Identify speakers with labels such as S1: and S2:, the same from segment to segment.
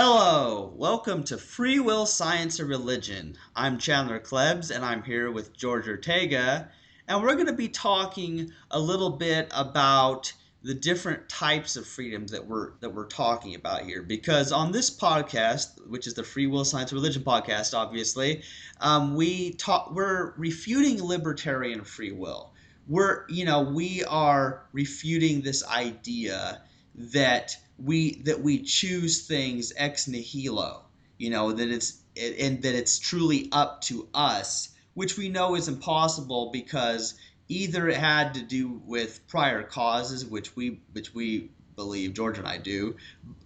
S1: Hello, welcome to Free Will, Science, and Religion. I'm Chandler Klebs, and I'm here with George Ortega, and we're going to be talking a little bit about the different types of freedoms that we're that we're talking about here. Because on this podcast, which is the Free Will, Science, and Religion podcast, obviously, um, we talk we're refuting libertarian free will. We're you know we are refuting this idea that we that we choose things ex nihilo you know that it's and that it's truly up to us which we know is impossible because either it had to do with prior causes which we which we believe george and i do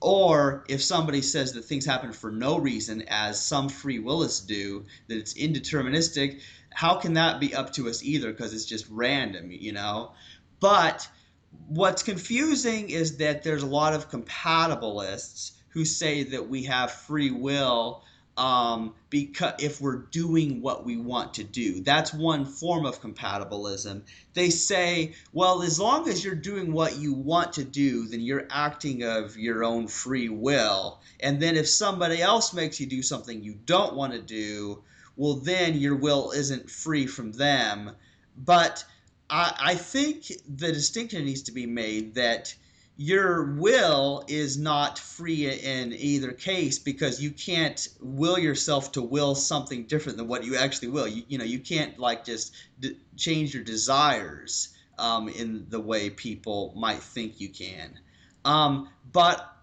S1: or if somebody says that things happen for no reason as some free willists do that it's indeterministic how can that be up to us either? Because it's just random you know? But what's confusing is that there's a lot of compatibilists who say that we have free will um, because if we're doing what we want to do. That's one form of compatibilism. They say, well, as long as you're doing what you want to do, then you're acting of your own free will. And then if somebody else makes you do something you don't want to do, well, then your will isn't free from them. But I, think the distinction needs to be made that your will is not free in either case because you can't will yourself to will something different than what you actually will. You, you know, you can't like just d- change your desires um, in the way people might think you can. Um, but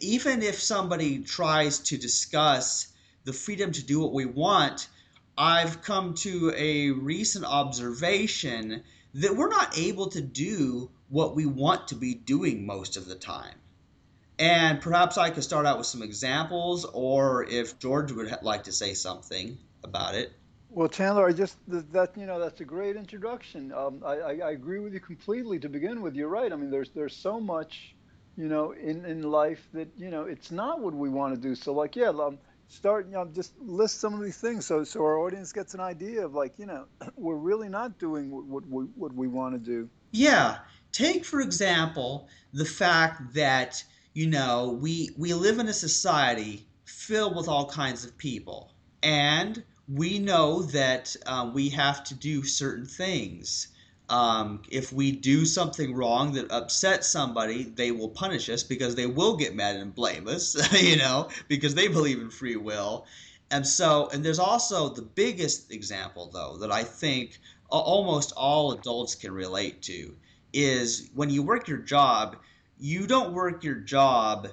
S1: even if somebody tries to discuss the freedom to do what we want, I've come to a recent observation that we're not able to do what we want to be doing most of the time. And perhaps I could start out with some examples, or if George would like to say something about it.
S2: Well, Chandler, I just that you know that's a great introduction. Um, I, I, I, agree with you completely. To begin with, you're right. I mean, there's there's so much, you know, in in life that you know it's not what we want to do. So, like, yeah, um, start, you know, just list some of these things so so our audience gets an idea of like, you know, we're really not doing what, what we what we want to do.
S1: Yeah. Take for example the fact that you know we we live in a society filled with all kinds of people, and we know that uh, we have to do certain things um, if we do something wrong that upsets somebody, they will punish us because they will get mad and blame us, you know, because they believe in free will. And so, and there's also the biggest example, though, that I think almost all adults can relate to is when you work your job, you don't work your job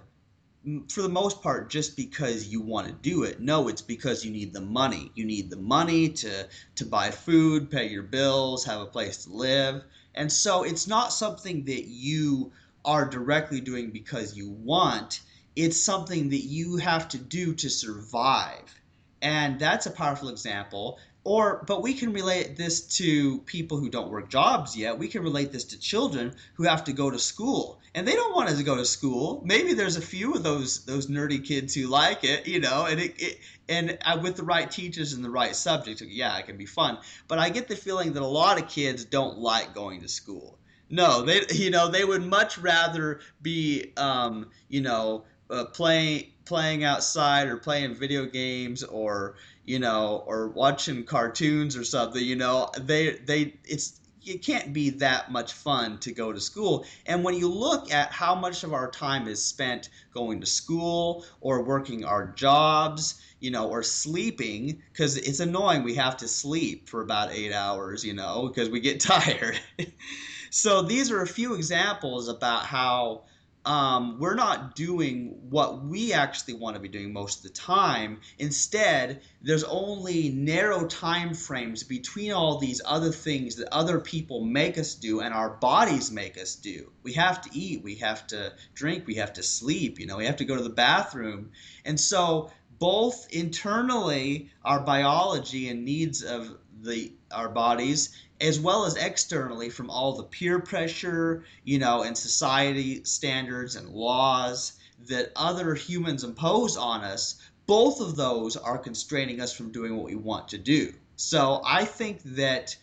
S1: for the most part just because you want to do it. No it's because you need the money. You need the money to to buy food pay your bills have a place to live. And so it's not something that you are directly doing because you want. It's something that you have to do to survive. And that's a powerful example. Or but we can relate this to people who don't work jobs yet. We can relate this to children who have to go to school and they don't want to go to school. Maybe there's a few of those those nerdy kids who like it you know and it, it and uh, with the right teachers and the right subjects yeah it can be fun. But i get the feeling that a lot of kids don't like going to school. No they you know they would much rather be um, you know uh, playing playing outside or playing video games or you know, or watching cartoons or something, you know, they they it's it can't be that much fun to go to school. And when you look at how much of our time is spent going to school or working our jobs, you know, or sleeping, because it's annoying we have to sleep for about eight hours, you know, because we get tired. so these are a few examples about how um, we're not doing what we actually want to be doing most of the time. Instead, there's only narrow time frames between all these other things that other people make us do and our bodies make us do. We have to eat, we have to drink, we have to sleep, you know, we have to go to the bathroom. And so both internally our biology and needs of the our bodies as well as externally from all the peer pressure, you know, and society standards and laws that other humans impose on us, both of those are constraining us from doing what we want to do. So I think that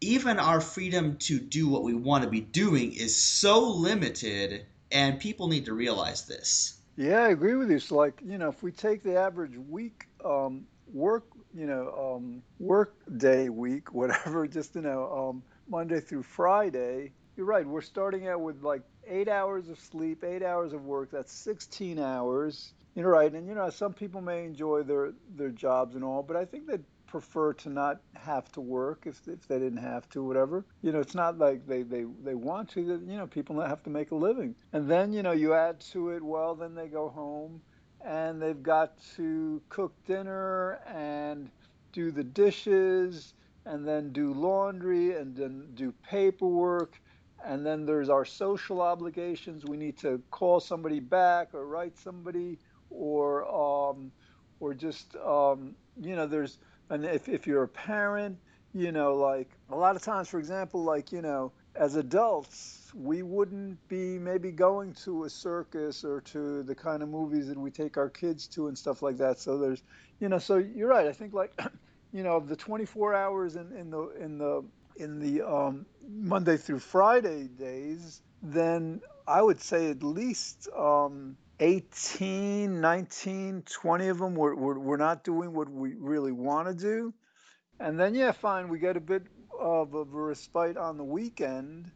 S1: even our freedom to do what we want to be doing is so limited, and people need to realize this.
S2: Yeah, I agree with you. So, like, you know, if we take the average week um, work, you know, um, work day week, whatever, just you know, um, Monday through Friday, you're right. We're starting out with like eight hours of sleep, eight hours of work. That's 16 hours. You're right. And you know, some people may enjoy their their jobs and all, but I think they'd prefer to not have to work if if they didn't have to, whatever. You know, it's not like they they they want to. You know, people have to make a living. And then you know, you add to it. Well, then they go home and they've got to cook dinner and do the dishes and then do laundry and then do paperwork. And then there's our social obligations. We need to call somebody back or write somebody or um, or just um, you know there's and if, if you're a parent you know like a lot of times for example like you know as adults we wouldn't be maybe going to a circus or to the kind of movies that we take our kids to and stuff like that. So there's you know so you're right. I think like you know the 24 hours in, in the in the in the um, monday through friday days then i would say at least um, 18, 19, 20 of them we're, we're, we're not doing what we really want to do. And then, yeah, fine, we get a bit of a respite on the weekend,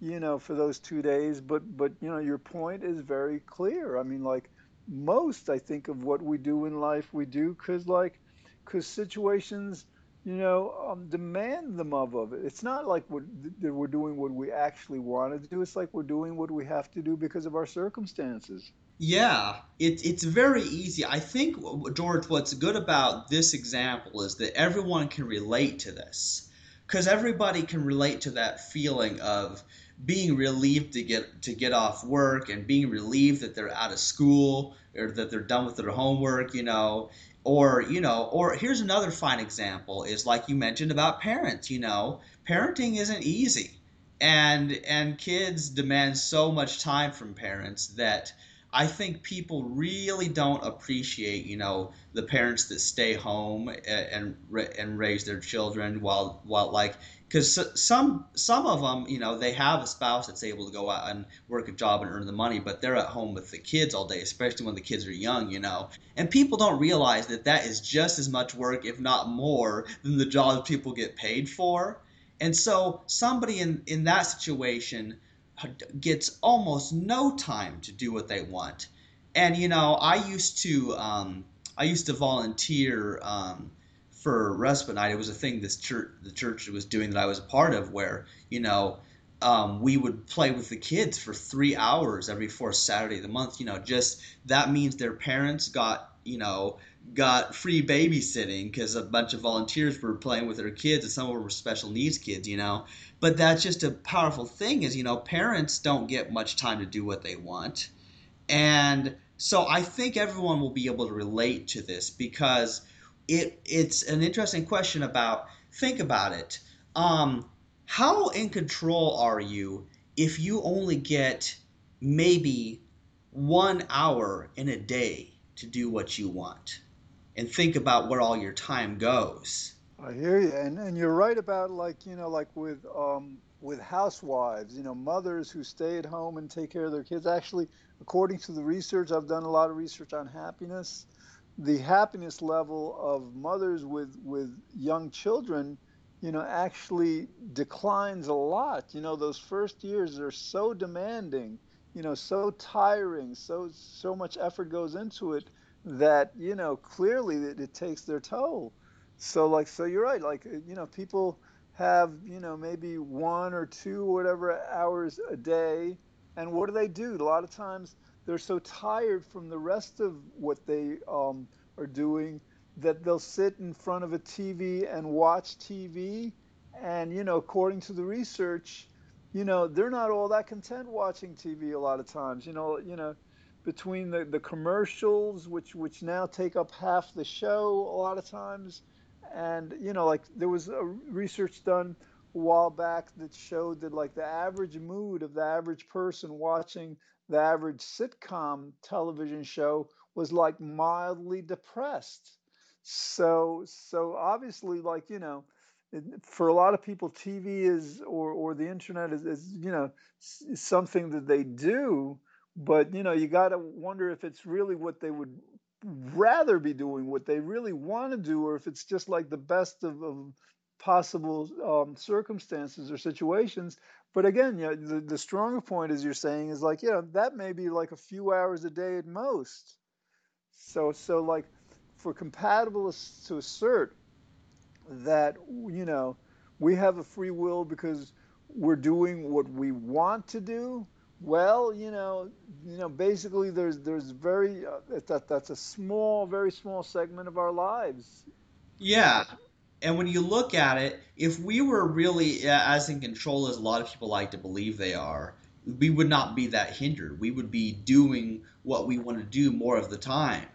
S2: you know, for those two days. But, but you know, your point is very clear. I mean, like most, I think, of what we do in life, we do because, like, because situations, you know, um, demand them of, of it. It's not like we're, that we're doing what we actually want to do. It's like we're doing what we have to do because of our circumstances.
S1: Yeah, it, it's very easy. I think, George, what's good about this example is that everyone can relate to this. Because everybody can relate to that feeling of being relieved to get to get off work and being relieved that they're out of school or that they're done with their homework, you know, or you know, or here's another fine example is like you mentioned about parents, you know, parenting isn't easy. And and kids demand so much time from parents that I think people really don't appreciate, you know, the parents that stay home and and, raise their children while while like because some some of them, you know, they have a spouse that's able to go out and work a job and earn the money, but they're at home with the kids all day, especially when the kids are young, you know. And people don't realize that that is just as much work, if not more, than the jobs people get paid for. And so somebody in in that situation gets almost no time to do what they want. And you know, I used to um, I used to volunteer um, for respite night. It was a thing this church the church was doing that I was a part of, where you know um, we would play with the kids for three hours every fourth Saturday of the month. You know, just that means their parents got you know got free babysitting because a bunch of volunteers were playing with their kids and some of them were special needs kids you know but that's just a powerful thing is you know parents don't get much time to do what they want. And so i think everyone will be able to relate to this because it it's an interesting question about think about it. Um, how in control are you if you only get maybe one hour in a day to do what you want? And think about where all your time goes.
S2: I hear you, and and you're right about like you know like with um with housewives, you know, mothers who stay at home and take care of their kids. Actually, according to the research, I've done a lot of research on happiness. The happiness level of mothers with with young children, you know, actually declines a lot. You know, those first years are so demanding, you know, so tiring, so so much effort goes into it that you know clearly it, it takes their toll. So like so you're right. Like you know people have you know maybe one or two whatever hours a day, and what do they do? A lot of times they're so tired from the rest of what they um, are doing that they'll sit in front of a TV and watch TV. And you know, according to the research, you know they're not all that content watching TV a lot of times. You know, you know between the, the commercials, which which now take up half the show a lot of times, and you know, like there was a research done a while back that showed that like the average mood of the average person watching the average sitcom television show was like mildly depressed. So so obviously, like you know, for a lot of people, TV is or or the internet is, is you know something that they do but you know you got to wonder if it's really what they would rather be doing what they really want to do or if it's just like the best of, of possible um, circumstances or situations. But again you know, the, the stronger point as you're saying is like you know that may be like a few hours a day at most. So so like for compatibilists to assert that you know we have a free will because we're doing what we want to do well you know you know basically there's there's very uh, that that's a small very small segment of our lives.
S1: Yeah. And when you look at it if we were really as in control as a lot of people like to believe they are we would not be that hindered. We would be doing what we want to do more of the time.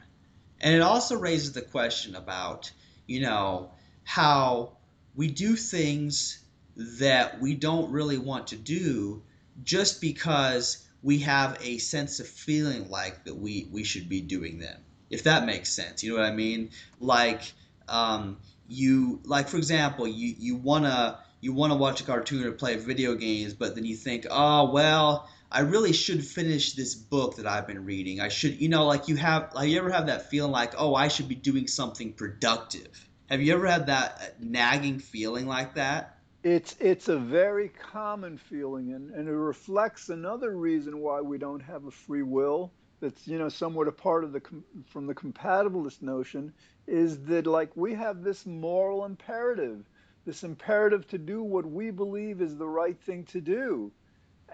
S1: And it also raises the question about you know how we do things that we don't really want to do just because we have a sense of feeling like that we we should be doing them if that makes sense. You know what i mean? Like um, you like for example you you want to you want to watch a cartoon or play video games but then you think oh well i really should finish this book that i've been reading. I should you know like you have like you ever have that feeling like oh i should be doing something productive? Have you ever had that nagging feeling like that
S2: it's it's a very common feeling, and, and it reflects another reason why we don't have a free will. That's you know somewhat a part of the from the compatibilist notion is that like we have this moral imperative, this imperative to do what we believe is the right thing to do,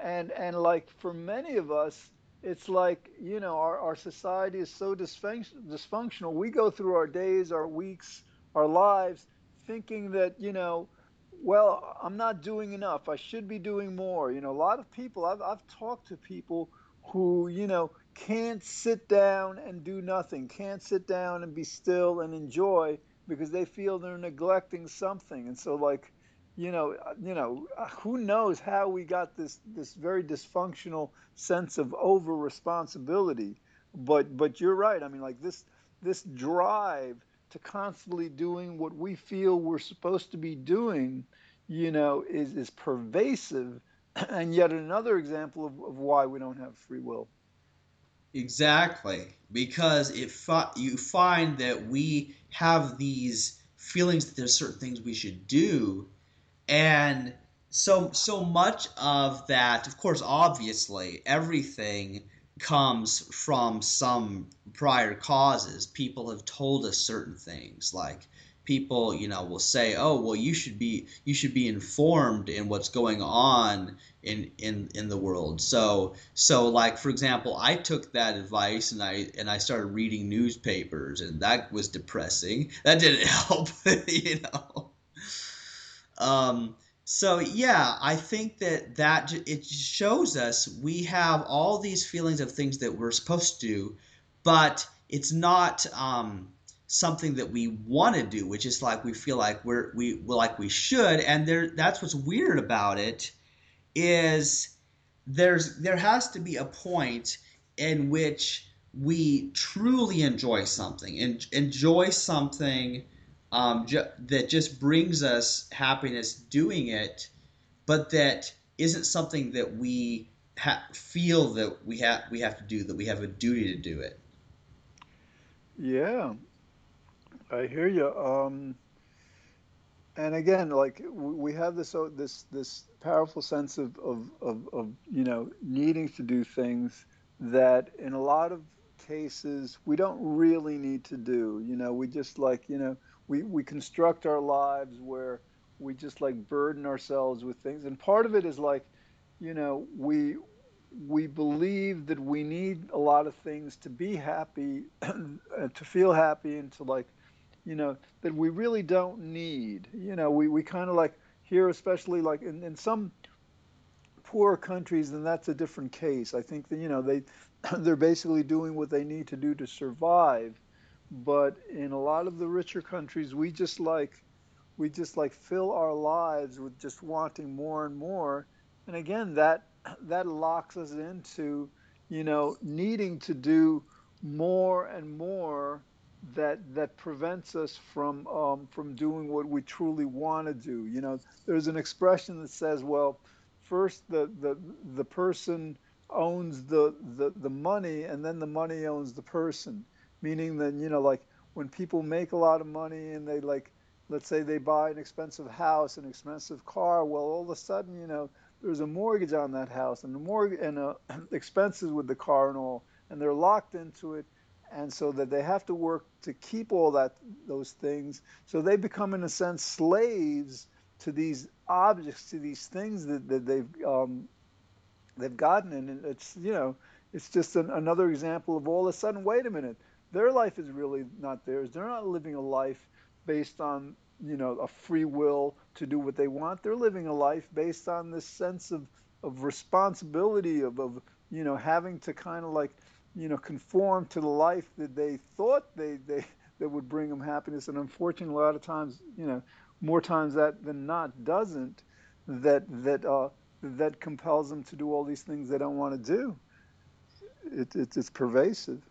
S2: and and like for many of us, it's like you know our, our society is so dysfunctional. We go through our days, our weeks, our lives thinking that you know well, I'm not doing enough. I should be doing more. You know, a lot of people, I've, I've talked to people who, you know, can't sit down and do nothing, can't sit down and be still and enjoy because they feel they're neglecting something. And so, like, you know, uh, you know, uh, who knows how we got this this very dysfunctional sense of over responsibility. But but you're right. I mean, like this this drive to constantly doing what we feel we're supposed to be doing, you know, is, is pervasive. And yet another example of, of why we don't have free will.
S1: Exactly, because it you find that we have these feelings that there's certain things we should do, and so so much of that, of course, obviously, everything comes from some prior causes. People have told us certain things, like people, you know, will say, "Oh, well, you should be you should be informed in what's going on in in in the world." So so like for example, I took that advice and I and I started reading newspapers, and that was depressing. That didn't help, you know. Um, so yeah, I think that that it shows us we have all these feelings of things that we're supposed to do, but it's not um, something that we want to do, which is like we feel like we're we like we should, and there that's what's weird about it is there's there has to be a point in which we truly enjoy something and enjoy something um, ju- that just brings us happiness doing it, but that isn't something that we ha- feel that we have we have to do that we have a duty to do it.
S2: Yeah, I hear you. Um, and again, like we have this this this powerful sense of, of, of, of you know needing to do things that in a lot of cases we don't really need to do. You know, we just like you know we, we construct our lives where we just like burden ourselves with things. And part of it is like, you know, we we believe that we need a lot of things to be happy, to feel happy, and to like, you know, that we really don't need. You know, we, we kind of like here, especially like in, in some poor countries, and that's a different case. I think that, you know, they, they're basically doing what they need to do to survive but in a lot of the richer countries we just like we just like fill our lives with just wanting more and more and again that that locks us into you know needing to do more and more that that prevents us from um, from doing what we truly want to do you know there's an expression that says well first the the the person owns the, the, the money and then the money owns the person. Meaning that, you know, like when people make a lot of money and they like, let's say they buy an expensive house, an expensive car, well, all of a sudden, you know, there's a mortgage on that house and the mortgage and uh, expenses with the car and all, and they're locked into it. And so that they have to work to keep all that, those things. So they become, in a sense, slaves to these objects, to these things that, that they've um, they've gotten, and it's you know it's just an, another example of all of a sudden, wait a minute, their life is really not theirs. They're not living a life based on you know a free will to do what they want. They're living a life based on this sense of of responsibility of of you know having to kind of like you know conform to the life that they thought they they that would bring them happiness and unfortunately a lot of times you know more times that than not doesn't that that uh, that compels them to do all these things they don't want to do. It, it, it's pervasive.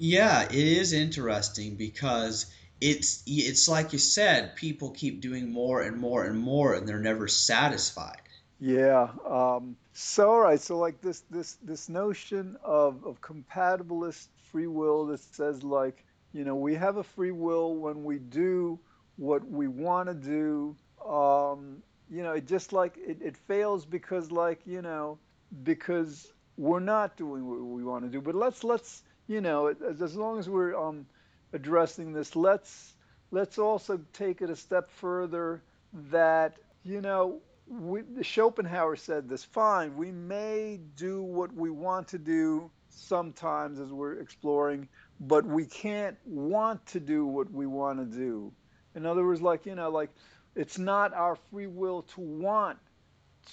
S1: Yeah, it is interesting because it's it's like you said, people keep doing more and more and more, and they're never satisfied.
S2: Yeah. Um, so all right. So like this this this notion of of compatibilist free will that says like you know we have a free will when we do what we want to do. Um, you know, it just like it, it fails because like you know because we're not doing what we want to do. But let's let's you know as, as long as we're um, addressing this, let's let's also take it a step further that you know we, Schopenhauer said this. Fine, we may do what we want to do sometimes as we're exploring, but we can't want to do what we want to do. In other words, like you know, like it's not our free will to want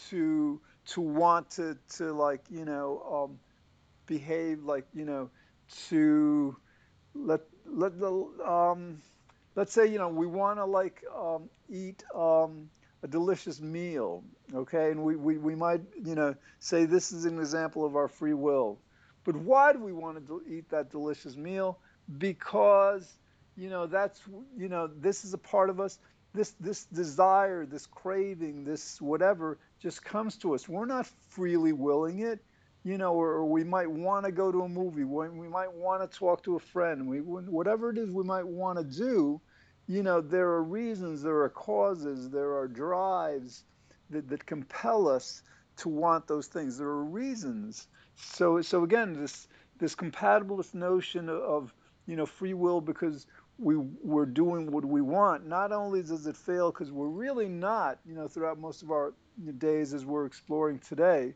S2: to to want to to like you know um, behave like you know to let let the um, let's say you know we want to like um, eat um, a delicious meal okay? And we, we we might you know say this is an example of our free will. But why do we want to eat that delicious meal? Because you know that's you know this is a part of us. This this desire this craving this whatever just comes to us. We're not freely willing it you know or, or we might want to go to a movie we might want to talk to a friend we whatever it is we might want to do you know there are reasons there are causes there are drives that, that compel us to want those things. There are reasons. So so again this this compatibilist notion of you know free will because we we're doing what we want, not only does it fail because we're really not, you know, throughout most of our days as we're exploring today,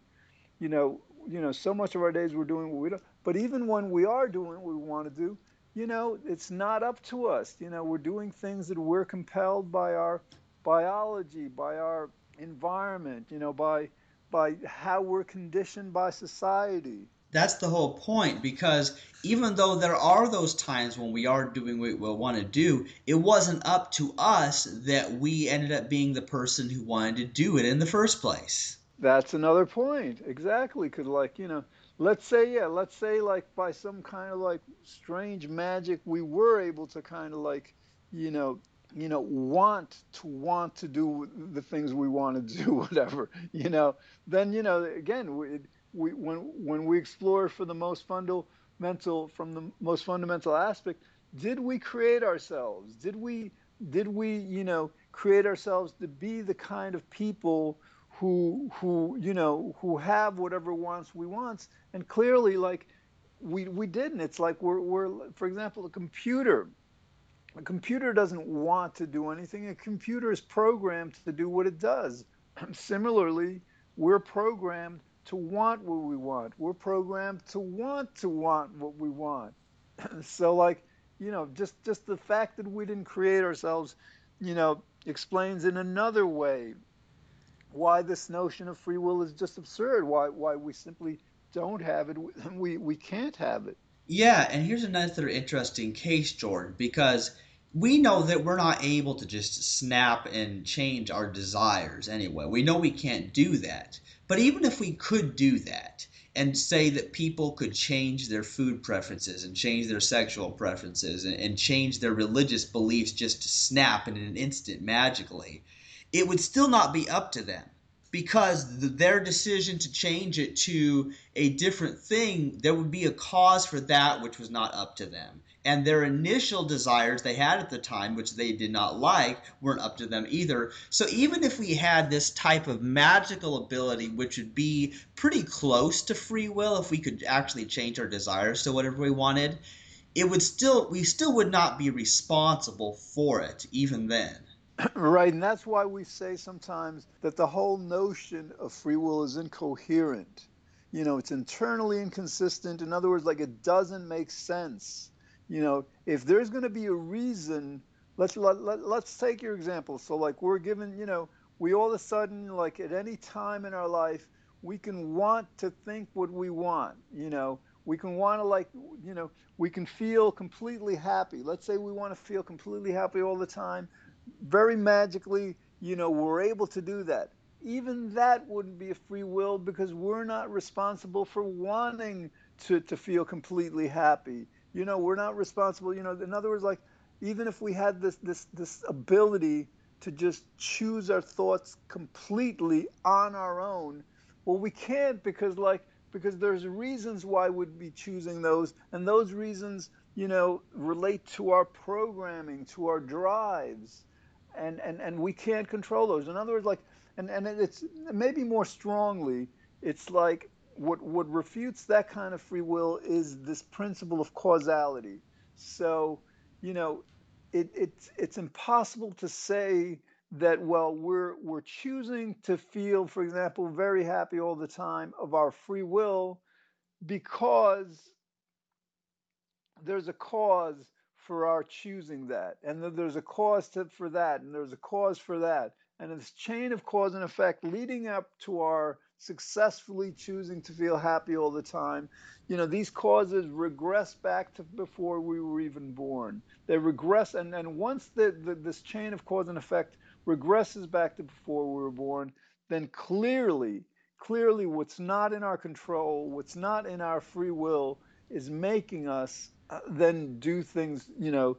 S2: you know, you know, so much of our days we're doing what we don't. But even when we are doing what we want to do, you know, it's not up to us. You know, we're doing things that we're compelled by our biology, by our environment, you know, by by how we're conditioned by society.
S1: That's the whole point because even though there are those times when we are doing what we want to do, it wasn't up to us that we ended up being the person who wanted to do it in the first place.
S2: That's another point. Exactly. Because, like, you know, let's say, yeah, let's say, like, by some kind of like strange magic, we were able to kind of like, you know, you know, want to want to do the things we want to do, whatever, you know, then, you know, again, we, we when when we explore for the most fundamental from the most fundamental aspect, did we create ourselves? Did we did we you know create ourselves to be the kind of people who who you know who have whatever wants we want? And clearly, like we we didn't. It's like we're we're for example a computer. A computer doesn't want to do anything. A computer is programmed to do what it does. Similarly, we're programmed to want what we want. We're programmed to want to want what we want. so like, you know, just just the fact that we didn't create ourselves, you know, explains in another way why this notion of free will is just absurd. Why why we simply don't have it. We we can't have it.
S1: Yeah, and here's another interesting case, George, because we know that we're not able to just snap and change our desires anyway. We know we can't do that. But even if we could do that and say that people could change their food preferences and change their sexual preferences and, and change their religious beliefs just to snap in an instant magically, it would still not be up to them. because the, their decision to change it to a different thing, there would be a cause for that which was not up to them. And their initial desires they had at the time, which they did not like, weren't up to them either. So even if we had this type of magical ability, which would be pretty close to free will, if we could actually change our desires to whatever we wanted, it would still we still would not be responsible for it even then.
S2: right, and that's why we say sometimes that the whole notion of free will is incoherent. You know, it's internally inconsistent. In other words, like it doesn't make sense. You know, if there's going to be a reason, let's let, let, let's take your example. So like we're given, you know, we all of a sudden like at any time in our life we can want to think what we want, you know, we can want to like you know we can feel completely happy let's say we want to feel completely happy all the time very magically, you know, we're able to do that. Even that wouldn't be a free will because we're not responsible for wanting to, to feel completely happy. You know, we're not responsible. You know, in other words, like even if we had this this this ability to just choose our thoughts completely on our own, well, we can't because like because there's reasons why we'd be choosing those, and those reasons, you know, relate to our programming, to our drives and, and, and we can't control those. In other words, like, and, and it's maybe more strongly, it's like what, what refutes that kind of free will is this principle of causality. So, you know, it, it's, it's impossible to say that, well, we're, we're choosing to feel, for example, very happy all the time of our free will because there's a cause for our choosing that. And that there's a cause to, for that, and there's a cause for that. And this chain of cause and effect leading up to our successfully choosing to feel happy all the time, you know, these causes regress back to before we were even born. They regress, and, and once the, the, this chain of cause and effect regresses back to before we were born, then clearly, clearly what's not in our control, what's not in our free will, is making us Uh, then do things, you know,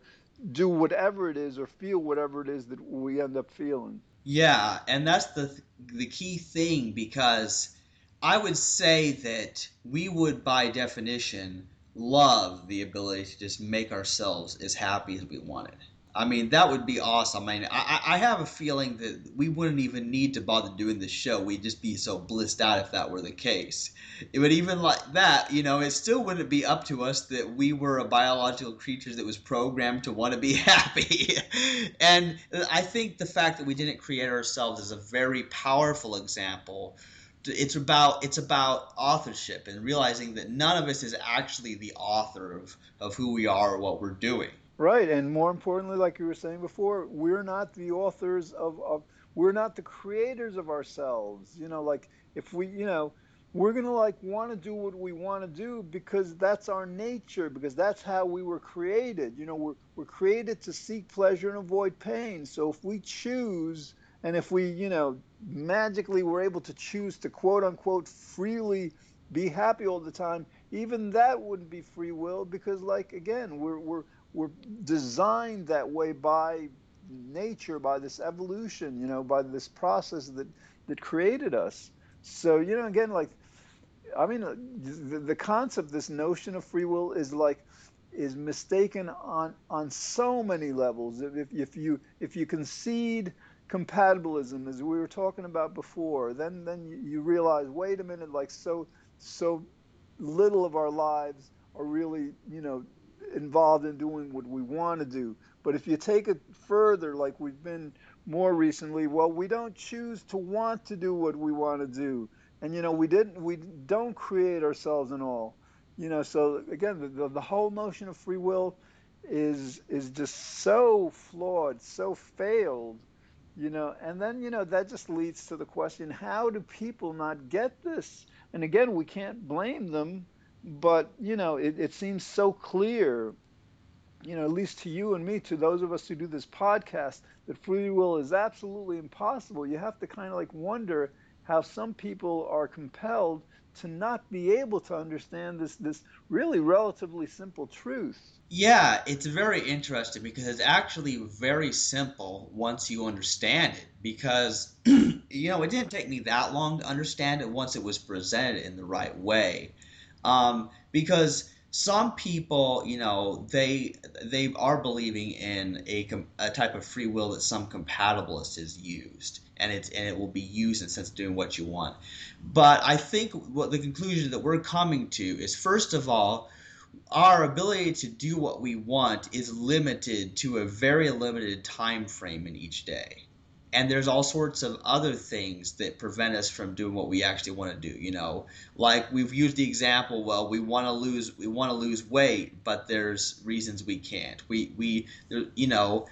S2: do whatever it is or feel whatever it is that we end up feeling.
S1: Yeah, and that's the the key thing because I would say that we would by definition love the ability to just make ourselves as happy as we wanted. I mean, that would be awesome. I mean, I, I have a feeling that we wouldn't even need to bother doing this show. We'd just be so blissed out if that were the case. It would even like that, you know, it still wouldn't be up to us that we were a biological creature that was programmed to want to be happy. and I think the fact that we didn't create ourselves is a very powerful example it's about it's about authorship and realizing that none of us is actually the author of, of who we are or what we're doing
S2: Right, and more importantly, like you were saying before, we're not the authors of, of we're not the creators of ourselves. You know, like if we, you know, we're gonna like want to do what we want to do because that's our nature, because that's how we were created. You know, we're we're created to seek pleasure and avoid pain. So if we choose, and if we, you know, magically were able to choose to quote unquote freely be happy all the time, even that wouldn't be free will because, like again, we're we're we're designed that way by nature, by this evolution, you know, by this process that that created us. So you know, again, like, I mean, the, the concept, this notion of free will, is like is mistaken on on so many levels. If, if you if you concede compatibilism, as we were talking about before, then then you, you realize, wait a minute, like so so little of our lives are really you know involved in doing what we want to do. But if you take it further, like we've been more recently, well, we don't choose to want to do what we want to do, and you know, we didn't, we don't create ourselves and all, you know. So again, the, the, the whole notion of free will is is just so flawed, so failed, you know. And then you know that just leads to the question: How do people not get this? And again, we can't blame them but you know it, it seems so clear you know at least to you and me to those of us who do this podcast that free will is absolutely impossible you have to kind of like wonder how some people are compelled to not be able to understand this this really relatively simple truth
S1: yeah it's very interesting because it's actually very simple once you understand it because you know, it didn't take me that long to understand it once it was presented in the right way. Um, because some people, you know, they they are believing in a, a type of free will that some compatibilist has used, and it's and it will be used in sense of doing what you want. But I think what the conclusion that we're coming to is first of all, our ability to do what we want is limited to a very limited time frame in each day and there's all sorts of other things that prevent us from doing what we actually want to do you know? Like we've used the example well we want to lose we want to lose weight but there's reasons we can't. We we you know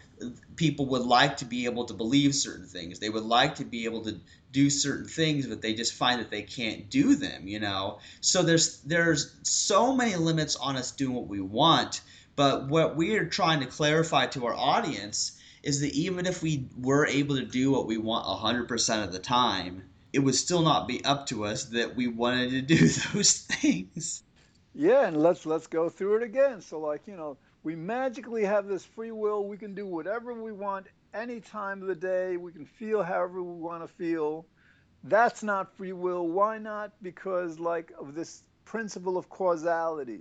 S1: people would like to be able to believe certain things. They would like to be able to do certain things but they just find that they can't do them you know? So there's there's so many limits on us doing what we want but what we're trying to clarify to our audience is that even if we were able to do what we want 100% of the time, it would still not be up to us that we wanted to do those things.
S2: Yeah, and let's let's go through it again. So like, you know, we magically have this free will. We can do whatever we want any time of the day. We can feel however we want to feel. That's not free will. Why not? Because like of this principle of causality.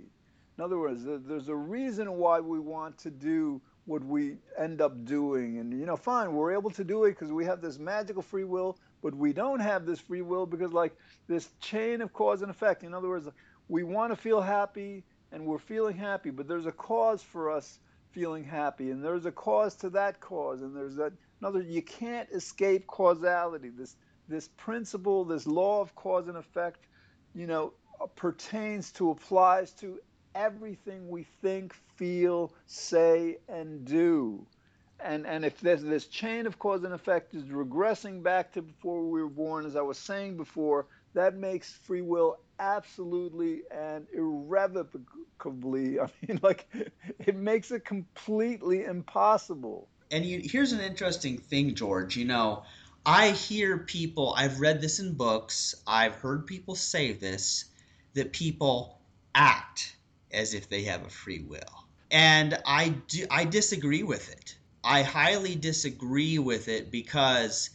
S2: In other words, there's a reason why we want to do what we end up doing. And, you know, fine, we're able to do it because we have this magical free will, but we don't have this free will because, like, this chain of cause and effect. In other words, we want to feel happy and we're feeling happy, but there's a cause for us feeling happy, and there's a cause to that cause, and there's that. Another, you can't escape causality. This this principle, this law of cause and effect, you know, pertains to applies to everything we think, feel, say, and do. And, and if there's this chain of cause and effect is regressing back to before we were born, as I was saying before, that makes free will absolutely and irrevocably, I mean, like, it makes it completely impossible.
S1: And you, here's an interesting thing, George. You know, I hear people, I've read this in books, I've heard people say this, that people act as if they have a free will. And I do, I disagree with it. I highly disagree with it because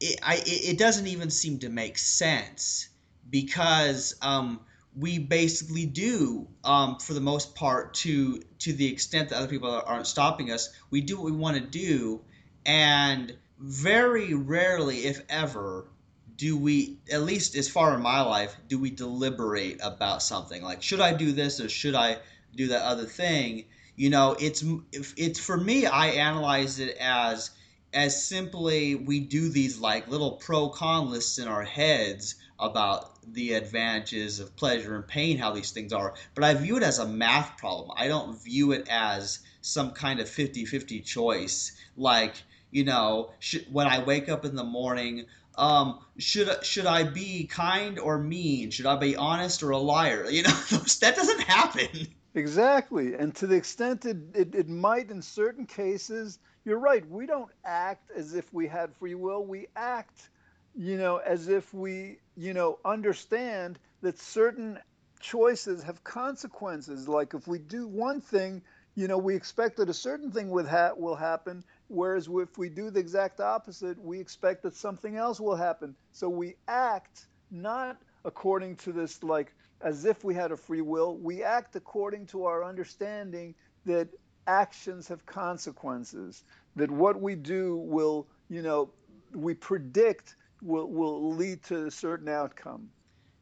S1: it, I, it doesn't even seem to make sense because um, we basically do, um, for the most part, to to the extent that other people aren't stopping us, we do what we want to do, and very rarely, if ever, do we at least as far in my life do we deliberate about something? Like should i do this or should i do that other thing? You know it's it's for me i analyze it as as simply we do these like little pro con lists in our heads about the advantages of pleasure and pain how these things are. But i view it as a math problem. I don't view it as some kind of 50-50 choice. Like you know when i wake up in the morning um, should should I be kind or mean? Should I be honest or a liar? You know, that doesn't happen.
S2: Exactly, and to the extent it, it, it might in certain cases, you're right. We don't act as if we had free will. We act, you know, as if we, you know, understand that certain choices have consequences. Like if we do one thing, you know, we expect that a certain thing with ha- will happen, Whereas if we do the exact opposite, we expect that something else will happen. So we act not according to this, like as if we had a free will. We act according to our understanding that actions have consequences, that what we do will, you know, we predict will, will lead to a certain outcome.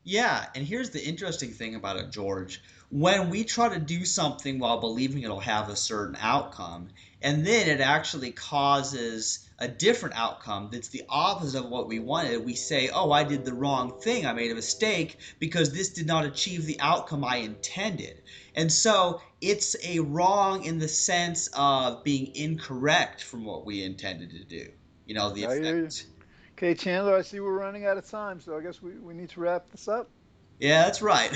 S1: Yeah, and here's the interesting thing about it, George. When we try to do something while believing it'll have a certain outcome, and then it actually causes a different outcome that's the opposite of what we wanted, we say, Oh, I did the wrong thing. I made a mistake because this did not achieve the outcome I intended. And so it's a wrong in the sense of being incorrect from what we intended to do. You know, the effect.
S2: Okay, Chandler, I see we're running out of time, so I guess we, we need to wrap this up.
S1: Yeah, that's right.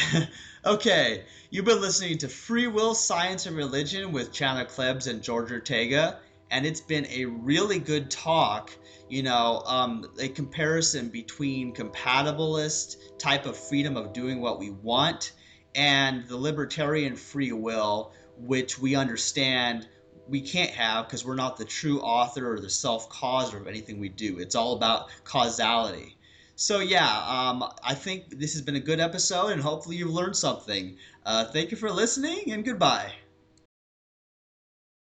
S1: okay, you've been listening to Free Will, Science, and Religion with Chandler Klebs and George Ortega, and it's been a really good talk. You know, um, a comparison between compatibilist type of freedom of doing what we want and the libertarian free will, which we understand we can't have because we're not the true author or the self causer of anything we do. It's all about causality. So, yeah, um, I think this has been a good episode, and hopefully you've learned something. Uh, thank you for listening, and goodbye.